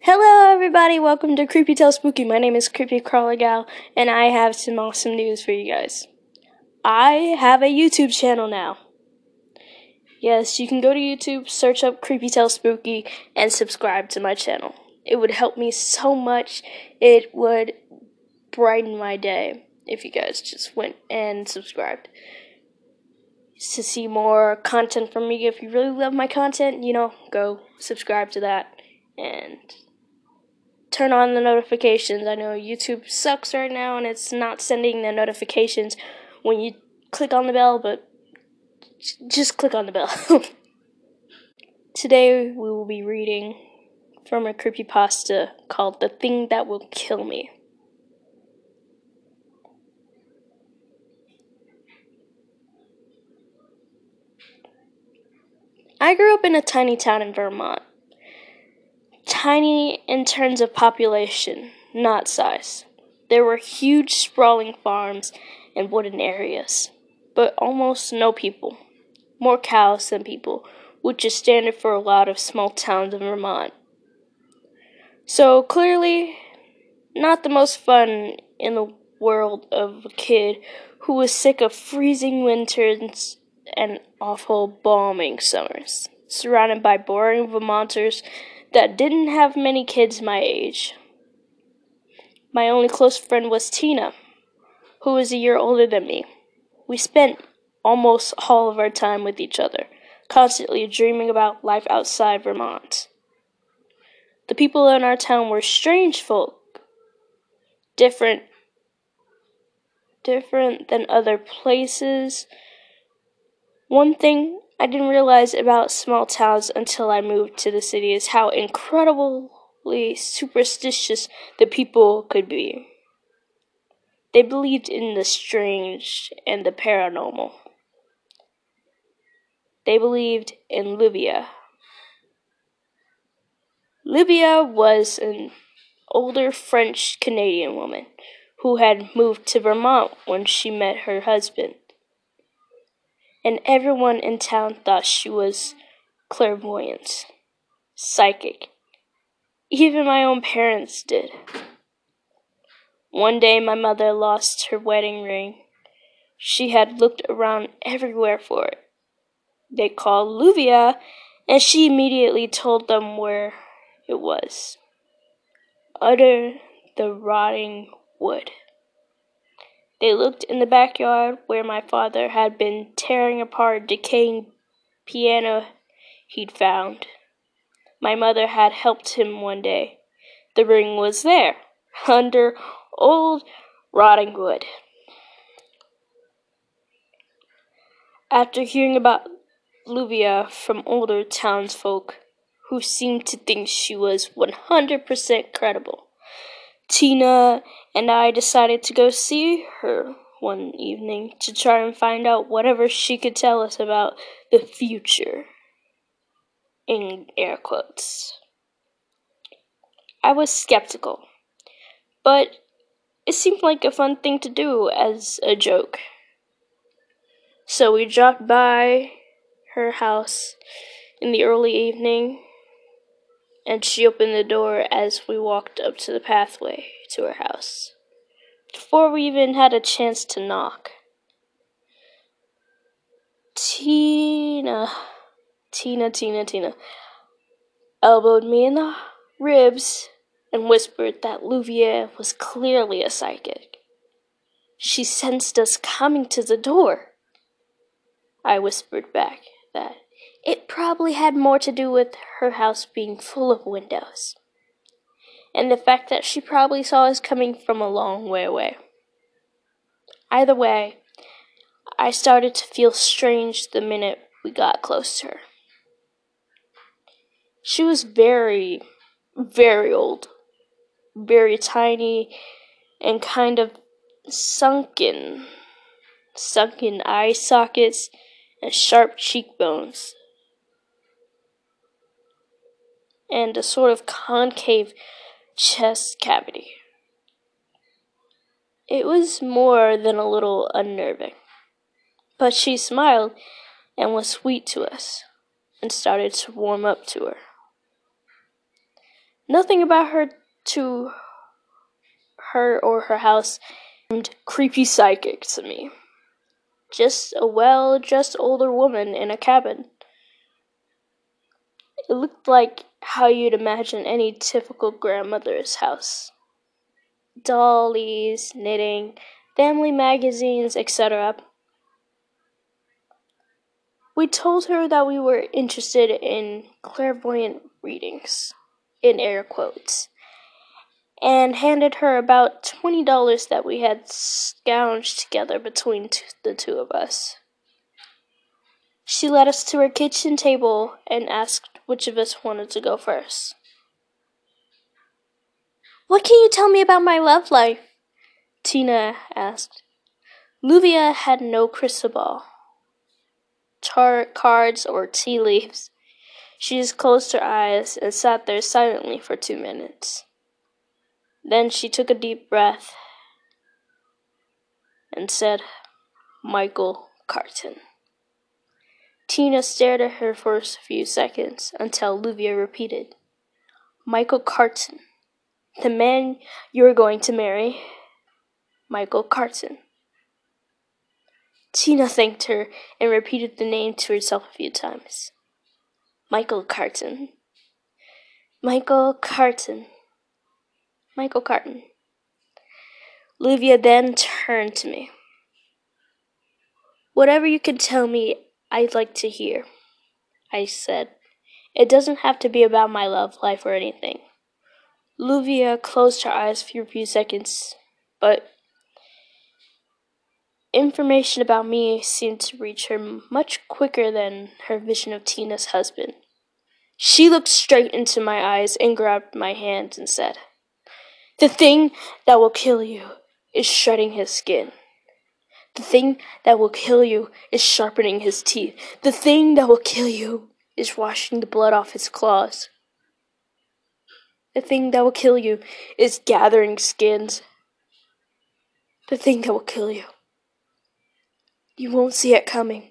Hello, everybody. Welcome to Creepy Tell Spooky. My name is Creepy Crawler Gal, and I have some awesome news for you guys. I have a YouTube channel now. Yes, you can go to YouTube, search up Creepy Tell Spooky, and subscribe to my channel. It would help me so much. It would brighten my day if you guys just went and subscribed. To see more content from me, if you really love my content, you know, go subscribe to that and turn on the notifications. I know YouTube sucks right now and it's not sending the notifications when you click on the bell, but just click on the bell. Today we will be reading from a creepypasta called The Thing That Will Kill Me. I grew up in a tiny town in Vermont. Tiny in terms of population, not size. There were huge sprawling farms and wooden areas, but almost no people. More cows than people, which is standard for a lot of small towns in Vermont. So clearly, not the most fun in the world of a kid who was sick of freezing winters and awful bombing summers, surrounded by boring Vermonters that didn't have many kids my age. My only close friend was Tina, who was a year older than me. We spent almost all of our time with each other, constantly dreaming about life outside Vermont. The people in our town were strange folk, different different than other places one thing I didn't realize about small towns until I moved to the city is how incredibly superstitious the people could be. They believed in the strange and the paranormal. They believed in Livia. Livia was an older French Canadian woman who had moved to Vermont when she met her husband and everyone in town thought she was clairvoyant, psychic. Even my own parents did. One day my mother lost her wedding ring. She had looked around everywhere for it. They called Luvia, and she immediately told them where it was. Under the rotting wood. They looked in the backyard where my father had been tearing apart a decaying piano he'd found. My mother had helped him one day. The ring was there, under old rotting wood. After hearing about Luvia from older townsfolk who seemed to think she was 100% credible, Tina and I decided to go see her one evening to try and find out whatever she could tell us about the future. In air quotes. I was skeptical, but it seemed like a fun thing to do as a joke. So we dropped by her house in the early evening and she opened the door as we walked up to the pathway to her house. Before we even had a chance to knock, Tina, Tina, Tina, Tina elbowed me in the ribs and whispered that Luvia was clearly a psychic. She sensed us coming to the door. I whispered back that it probably had more to do with her house being full of windows, and the fact that she probably saw us coming from a long way away. Either way, I started to feel strange the minute we got close to her. She was very, very old, very tiny, and kind of sunken. Sunken eye sockets and sharp cheekbones and a sort of concave chest cavity. It was more than a little unnerving. But she smiled and was sweet to us and started to warm up to her. Nothing about her to her or her house seemed creepy psychic to me. Just a well dressed older woman in a cabin. It looked like how you'd imagine any typical grandmother's house dollies, knitting, family magazines, etc. We told her that we were interested in clairvoyant readings, in air quotes, and handed her about $20 that we had scounged together between t- the two of us. She led us to her kitchen table and asked which of us wanted to go first. What can you tell me about my love life? Tina asked. Luvia had no crystal ball, chart cards, or tea leaves. She just closed her eyes and sat there silently for two minutes. Then she took a deep breath and said, Michael Carton. Tina stared at her for a few seconds until Luvia repeated, Michael Carton, the man you are going to marry. Michael Carton. Tina thanked her and repeated the name to herself a few times. Michael Carton. Michael Carton. Michael Carton. Luvia then turned to me. Whatever you can tell me, I'd like to hear, I said. It doesn't have to be about my love life or anything. Luvia closed her eyes for a few seconds, but information about me seemed to reach her much quicker than her vision of Tina's husband. She looked straight into my eyes and grabbed my hand and said, the thing that will kill you is shredding his skin. The thing that will kill you is sharpening his teeth. The thing that will kill you is washing the blood off his claws. The thing that will kill you is gathering skins. The thing that will kill you. You won't see it coming.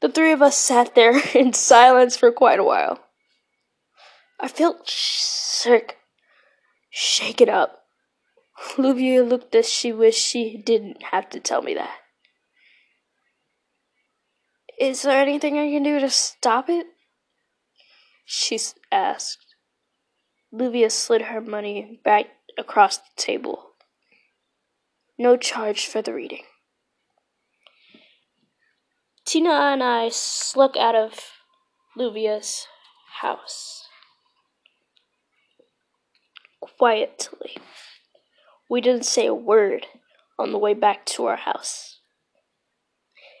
The three of us sat there in silence for quite a while. I felt sick. Shake it up. Luvia looked as she wished she didn't have to tell me that. Is there anything I can do to stop it? She asked. Luvia slid her money back across the table. No charge for the reading. Tina and I slunk out of Luvia's house quietly. We didn't say a word on the way back to our house.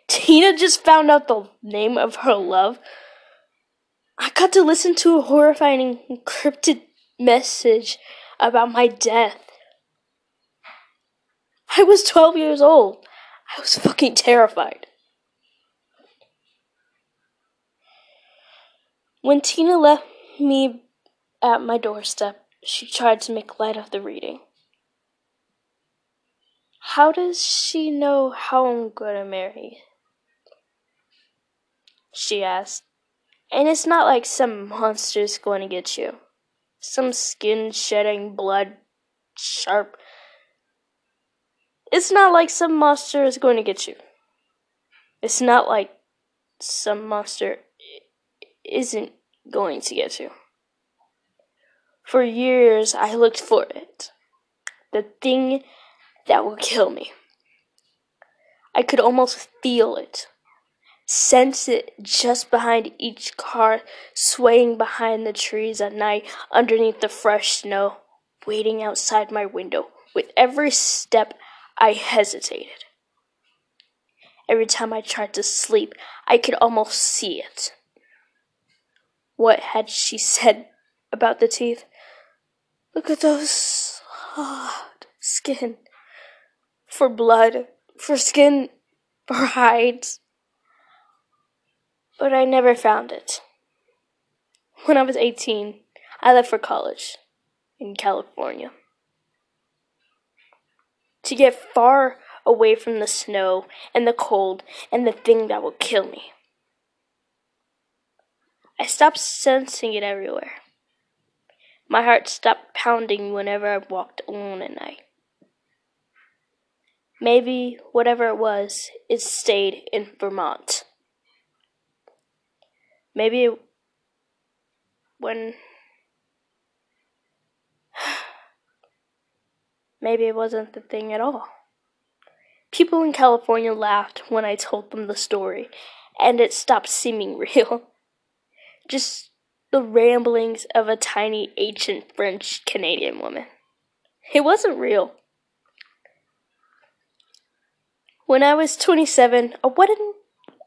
Tina just found out the name of her love. I got to listen to a horrifying encrypted message about my death. I was 12 years old. I was fucking terrified. When Tina left me at my doorstep, she tried to make light of the reading. How does she know how I'm gonna marry? She asked. And it's not like some monster's going to get you. Some skin shedding, blood sharp. It's not like some monster is going to get you. It's not like some monster isn't going to get you. For years, I looked for it. The thing that will kill me. I could almost feel it, sense it just behind each car, swaying behind the trees at night underneath the fresh snow, waiting outside my window. With every step, I hesitated. Every time I tried to sleep, I could almost see it. What had she said about the teeth? Look at those soft skin. For blood, for skin, for hides. But I never found it. When I was 18, I left for college in California. To get far away from the snow and the cold and the thing that will kill me. I stopped sensing it everywhere My heart stopped pounding whenever I walked alone at night. Maybe whatever it was, it stayed in Vermont. Maybe it, when maybe it wasn't the thing at all. People in California laughed when I told them the story, and it stopped seeming real. Just the ramblings of a tiny ancient French Canadian woman. It wasn't real. When I was 27, a wedding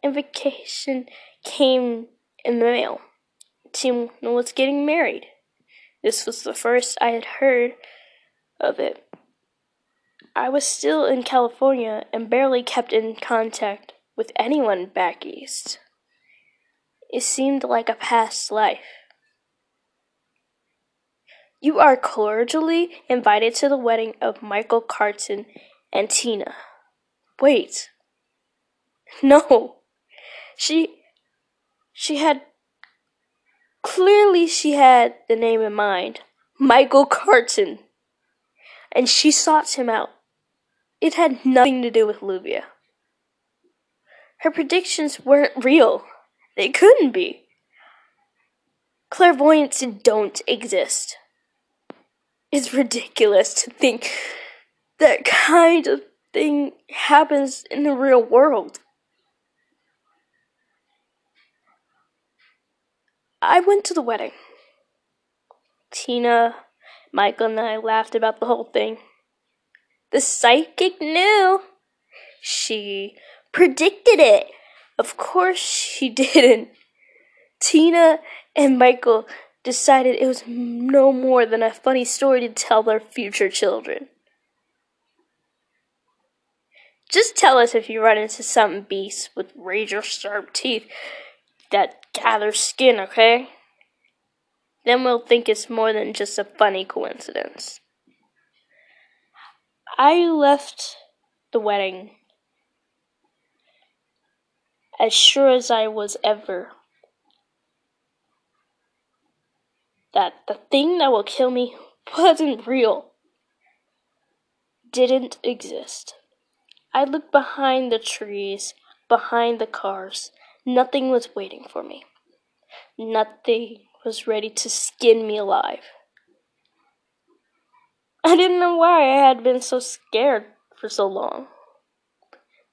invitation came in the mail. Tim was getting married. This was the first I had heard of it. I was still in California and barely kept in contact with anyone back east. It seemed like a past life. You are cordially invited to the wedding of Michael Carton and Tina. Wait. No. She she had clearly she had the name in mind. Michael Carton. And she sought him out. It had nothing to do with Luvia. Her predictions weren't real. They couldn't be. Clairvoyants don't exist. It's ridiculous to think that kind of thing happens in the real world. I went to the wedding. Tina, Michael, and I laughed about the whole thing. The psychic knew. She predicted it. Of course she didn't. Tina and Michael decided it was no more than a funny story to tell their future children. Just tell us if you run into some beast with razor sharp teeth that gather skin, okay? Then we'll think it's more than just a funny coincidence. I left the wedding as sure as I was ever that the thing that will kill me wasn't real, didn't exist. I looked behind the trees, behind the cars. Nothing was waiting for me. Nothing was ready to skin me alive. I didn't know why I had been so scared for so long.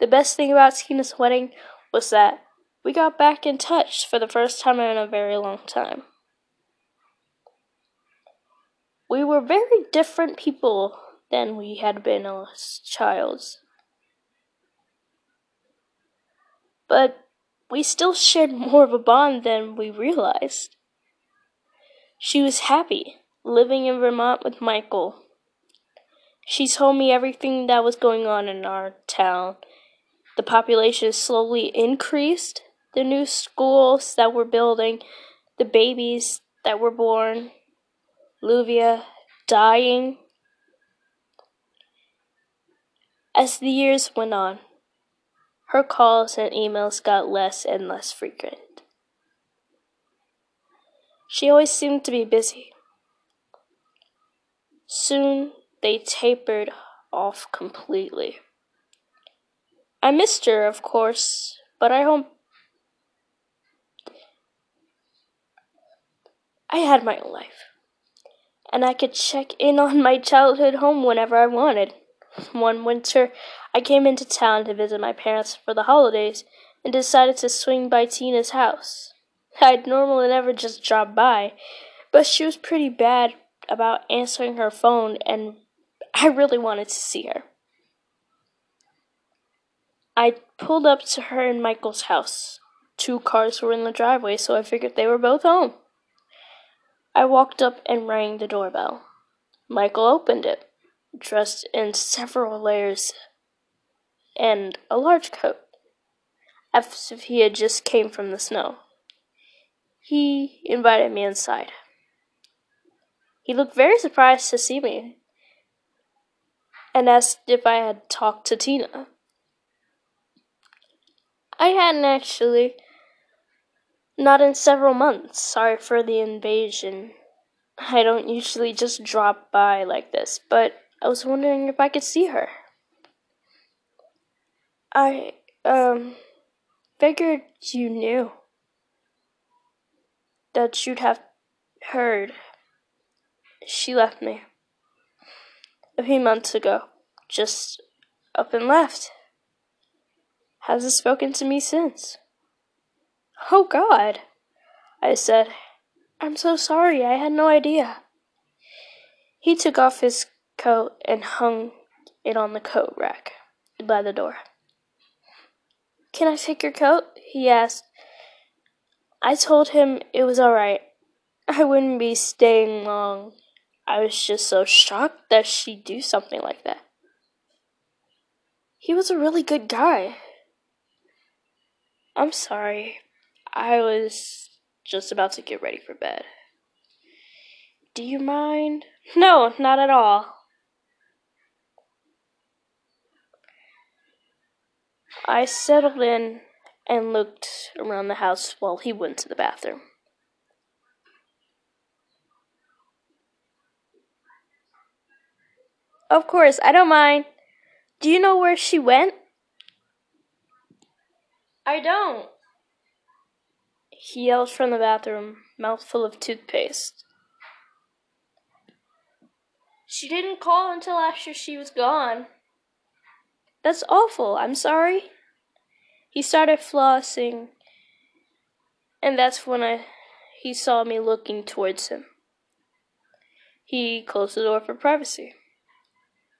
The best thing about Tina's wedding was that we got back in touch for the first time in a very long time. We were very different people than we had been as childs. But we still shared more of a bond than we realized. She was happy living in Vermont with Michael. She told me everything that was going on in our town. The population slowly increased, the new schools that were building, the babies that were born, Luvia dying. As the years went on, her calls and emails got less and less frequent. She always seemed to be busy. Soon they tapered off completely. I missed her, of course, but I hope I had my own life, and I could check in on my childhood home whenever I wanted. One winter, I came into town to visit my parents for the holidays and decided to swing by Tina's house. I'd normally never just drop by, but she was pretty bad about answering her phone, and I really wanted to see her. I pulled up to her and Michael's house. Two cars were in the driveway, so I figured they were both home. I walked up and rang the doorbell. Michael opened it dressed in several layers and a large coat, as if he had just came from the snow. He invited me inside. He looked very surprised to see me and asked if I had talked to Tina. I hadn't actually. Not in several months. Sorry for the invasion. I don't usually just drop by like this, but I was wondering if I could see her. I, um, figured you knew that you'd have heard. She left me a few months ago, just up and left. Hasn't spoken to me since. Oh, God, I said. I'm so sorry, I had no idea. He took off his coat and hung it on the coat rack by the door. Can I take your coat? he asked. I told him it was all right. I wouldn't be staying long. I was just so shocked that she'd do something like that. He was a really good guy. I'm sorry. I was just about to get ready for bed. Do you mind? No, not at all. I settled in and looked around the house while he went to the bathroom. Of course, I don't mind. Do you know where she went? I don't. He yelled from the bathroom, mouth full of toothpaste. She didn't call until after she was gone. That's awful. I'm sorry. He started flossing, and that's when I he saw me looking towards him. He closed the door for privacy.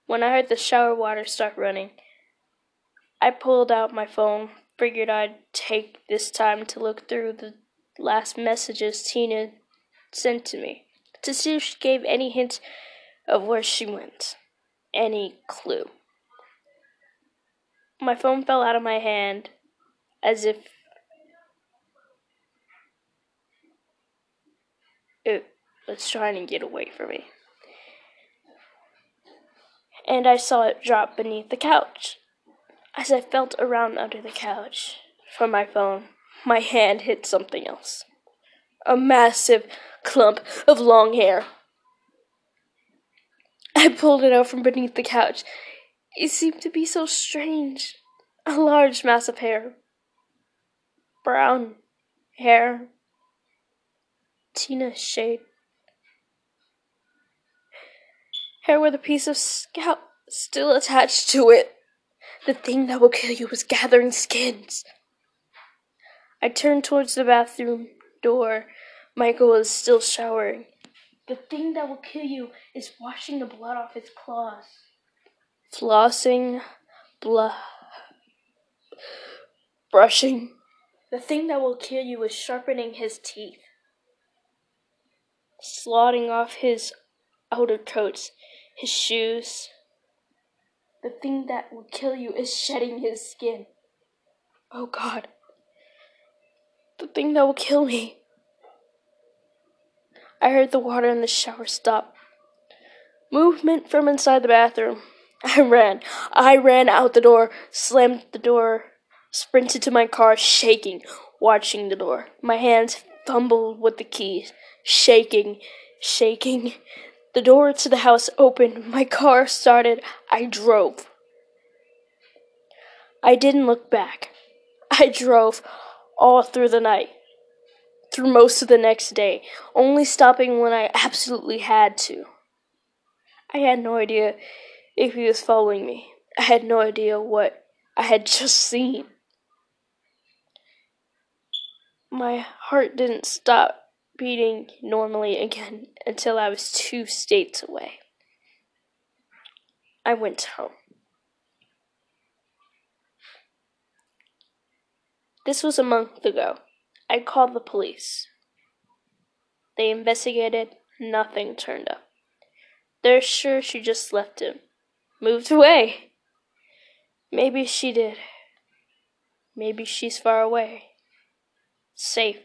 When I heard the shower water start running, I pulled out my phone, figured I'd take this time to look through the last messages Tina sent to me to see if she gave any hint of where she went, any clue. My phone fell out of my hand as if it was trying to get away from me and I saw it drop beneath the couch. As I felt around under the couch for my phone, my hand hit something else. A massive clump of long hair. I pulled it out from beneath the couch. It seemed to be so strange. A large mass of hair. Brown hair. Tina shade. hair with a piece of scalp still attached to it. The thing that will kill you was gathering skins. I turned towards the bathroom door. Michael was still showering. The thing that will kill you is washing the blood off his claws. Flossing, blah, brushing. The thing that will kill you is sharpening his teeth. Slotting off his outer coats his shoes. The thing that will kill you is shedding his skin. Oh God. The thing that will kill me. I heard the water in the shower stop. Movement from inside the bathroom. I ran. I ran out the door, slammed the door, sprinted to my car, shaking, watching the door. My hands fumbled with the keys, shaking, shaking. The door to the house opened. My car started. I drove. I didn't look back. I drove all through the night, through most of the next day, only stopping when I absolutely had to. I had no idea if he was following me. I had no idea what I had just seen. My heart didn't stop beating normally again until I was two states away. I went home. This was a month ago. I called the police. They investigated, nothing turned up. They're sure she just left him, moved away. Maybe she did. Maybe she's far away, safe.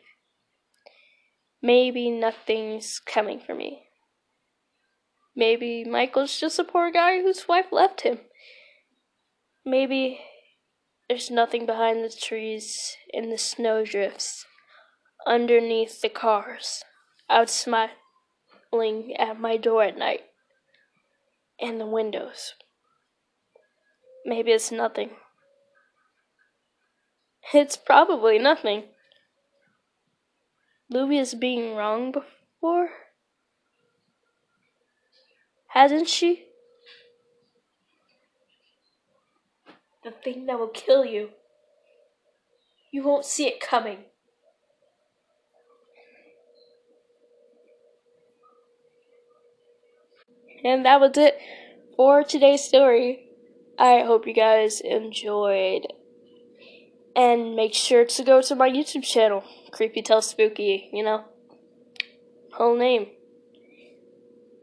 Maybe nothing's coming for me. Maybe Michael's just a poor guy whose wife left him. Maybe there's nothing behind the trees in the snowdrifts underneath the cars outside rattling at my door at night and the windows. Maybe it's nothing. It's probably nothing. Louie is being wrong before? Hasn't she? The thing that will kill you. You won't see it coming. And that was it for today's story. I hope you guys enjoyed. And make sure to go to my YouTube channel, Creepy Tell Spooky, you know, whole name.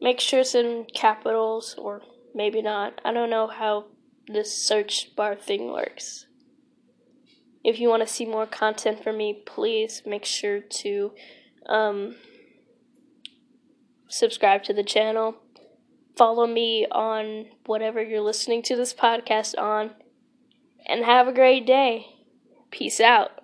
Make sure it's in capitals, or maybe not. I don't know how this search bar thing works. If you want to see more content from me, please make sure to um, subscribe to the channel. Follow me on whatever you're listening to this podcast on. And have a great day. Peace out.